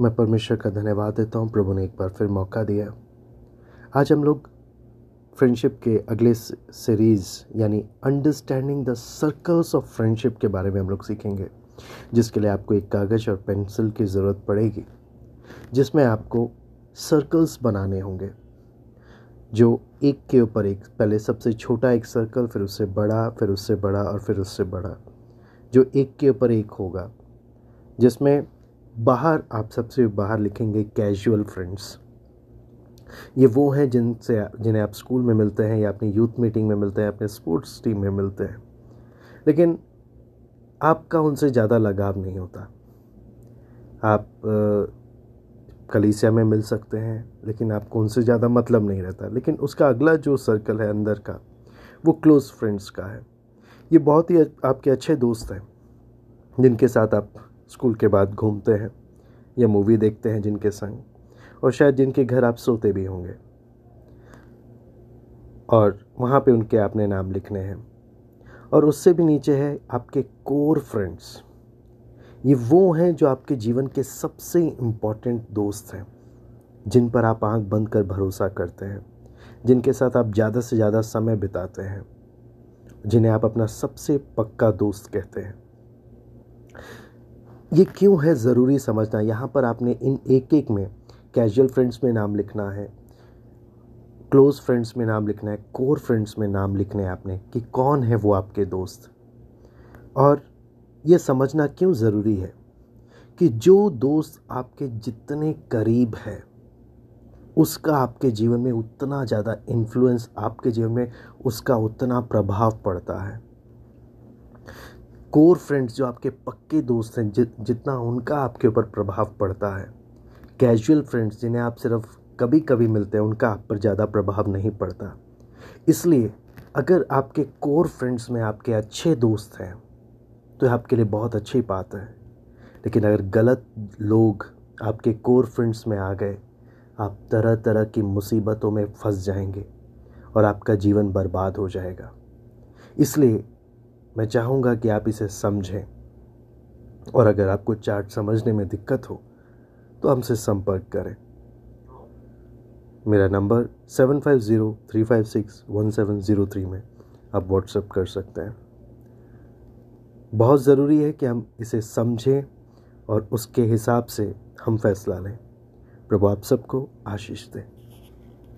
मैं परमेश्वर का धन्यवाद देता हूँ। प्रभु ने एक बार फिर मौका दिया आज हम लोग फ्रेंडशिप के अगले सीरीज़ यानी understanding the circles of friendship के बारे में हम लोग सीखेंगे, जिसके लिए आपको एक कागज़ और पेंसिल की ज़रूरत पड़ेगी, जिसमें आपको सर्कल्स बनाने होंगे, जो एक के ऊपर एक, पहले सबसे छोटा एक सर्कल फिर उससे बड़ा, फिर उससे बड़ा और फिर उससे बड़ा, जो एक के ऊपर एक होगा, जिसमें बाहर, आप सबसे बाहर लिखेंगे कैजुअल फ्रेंड्स ये वो हैं जिनसे, जिन्हें आप स्कूल में मिलते हैं या अपनी यूथ मीटिंग में मिलते हैं, अपने स्पोर्ट्स टीम में मिलते हैं. लेकिन आपका उनसे ज़्यादा लगाव नहीं होता. आप कलीसिया में मिल सकते हैं, लेकिन आपको उनसे ज़्यादा मतलब नहीं रहता. लेकिन उसका अगला जो सर्कल है अंदर का, वो क्लोज़ फ्रेंड्स का है. ये बहुत ही आपके अच्छे दोस्त हैं, जिनके साथ आप स्कूल के बाद घूमते हैं या मूवी देखते हैं जिनके संग, और शायद जिनके घर आप सोते भी होंगे। और वहाँ पे उनके आपने नाम लिखने हैं। और उससे भी नीचे है आपके कोर फ्रेंड्स ये वो हैं जो आपके जीवन के सबसे इंपॉर्टेंट दोस्त हैं, जिन पर आप आँख बंद कर भरोसा करते हैं, जिनके साथ आप ज़्यादा से ज़्यादा समय बिताते हैं, जिन्हें आप अपना सबसे पक्का दोस्त कहते हैं। ये क्यों है ज़रूरी समझना? यहाँ पर आपने इन एक एक में कैजुअल फ्रेंड्स में नाम लिखना है क्लोज फ्रेंड्स में नाम लिखना है कोर फ्रेंड्स में नाम लिखने हैं आपने कि कौन है वो आपके दोस्त। और ये समझना क्यों ज़रूरी है कि जो दोस्त आपके जितने करीब है, उसका आपके जीवन में उतना ज़्यादा इन्फ्लुएंस आपके जीवन में उसका उतना प्रभाव पड़ता है। कोर फ्रेंड्स जो आपके पक्के दोस्त हैं जि, जितना उनका आपके ऊपर प्रभाव पड़ता है। कैजुअल फ्रेंड्स जिन्हें आप सिर्फ़ कभी कभी मिलते हैं उनका आप पर ज़्यादा प्रभाव नहीं पड़ता। इसलिए अगर आपके कोर फ्रेंड्स में आपके अच्छे दोस्त हैं तो आपके लिए बहुत अच्छी बात है। लेकिन अगर गलत लोग आपके कोर फ्रेंड्स में आ गए आप तरह तरह की मुसीबतों में फंस जाएँगे और आपका जीवन बर्बाद हो जाएगा। इसलिए मैं चाहूँगा कि आप इसे समझें। और अगर आपको चार्ट समझने में दिक्कत हो तो हमसे संपर्क करें। मेरा number seven five zero three five six one seven zero three में आप व्हाट्सएप कर सकते हैं। बहुत ज़रूरी है कि हम इसे समझें और उसके हिसाब से हम फैसला लें। प्रभु आप सबको आशीष दें।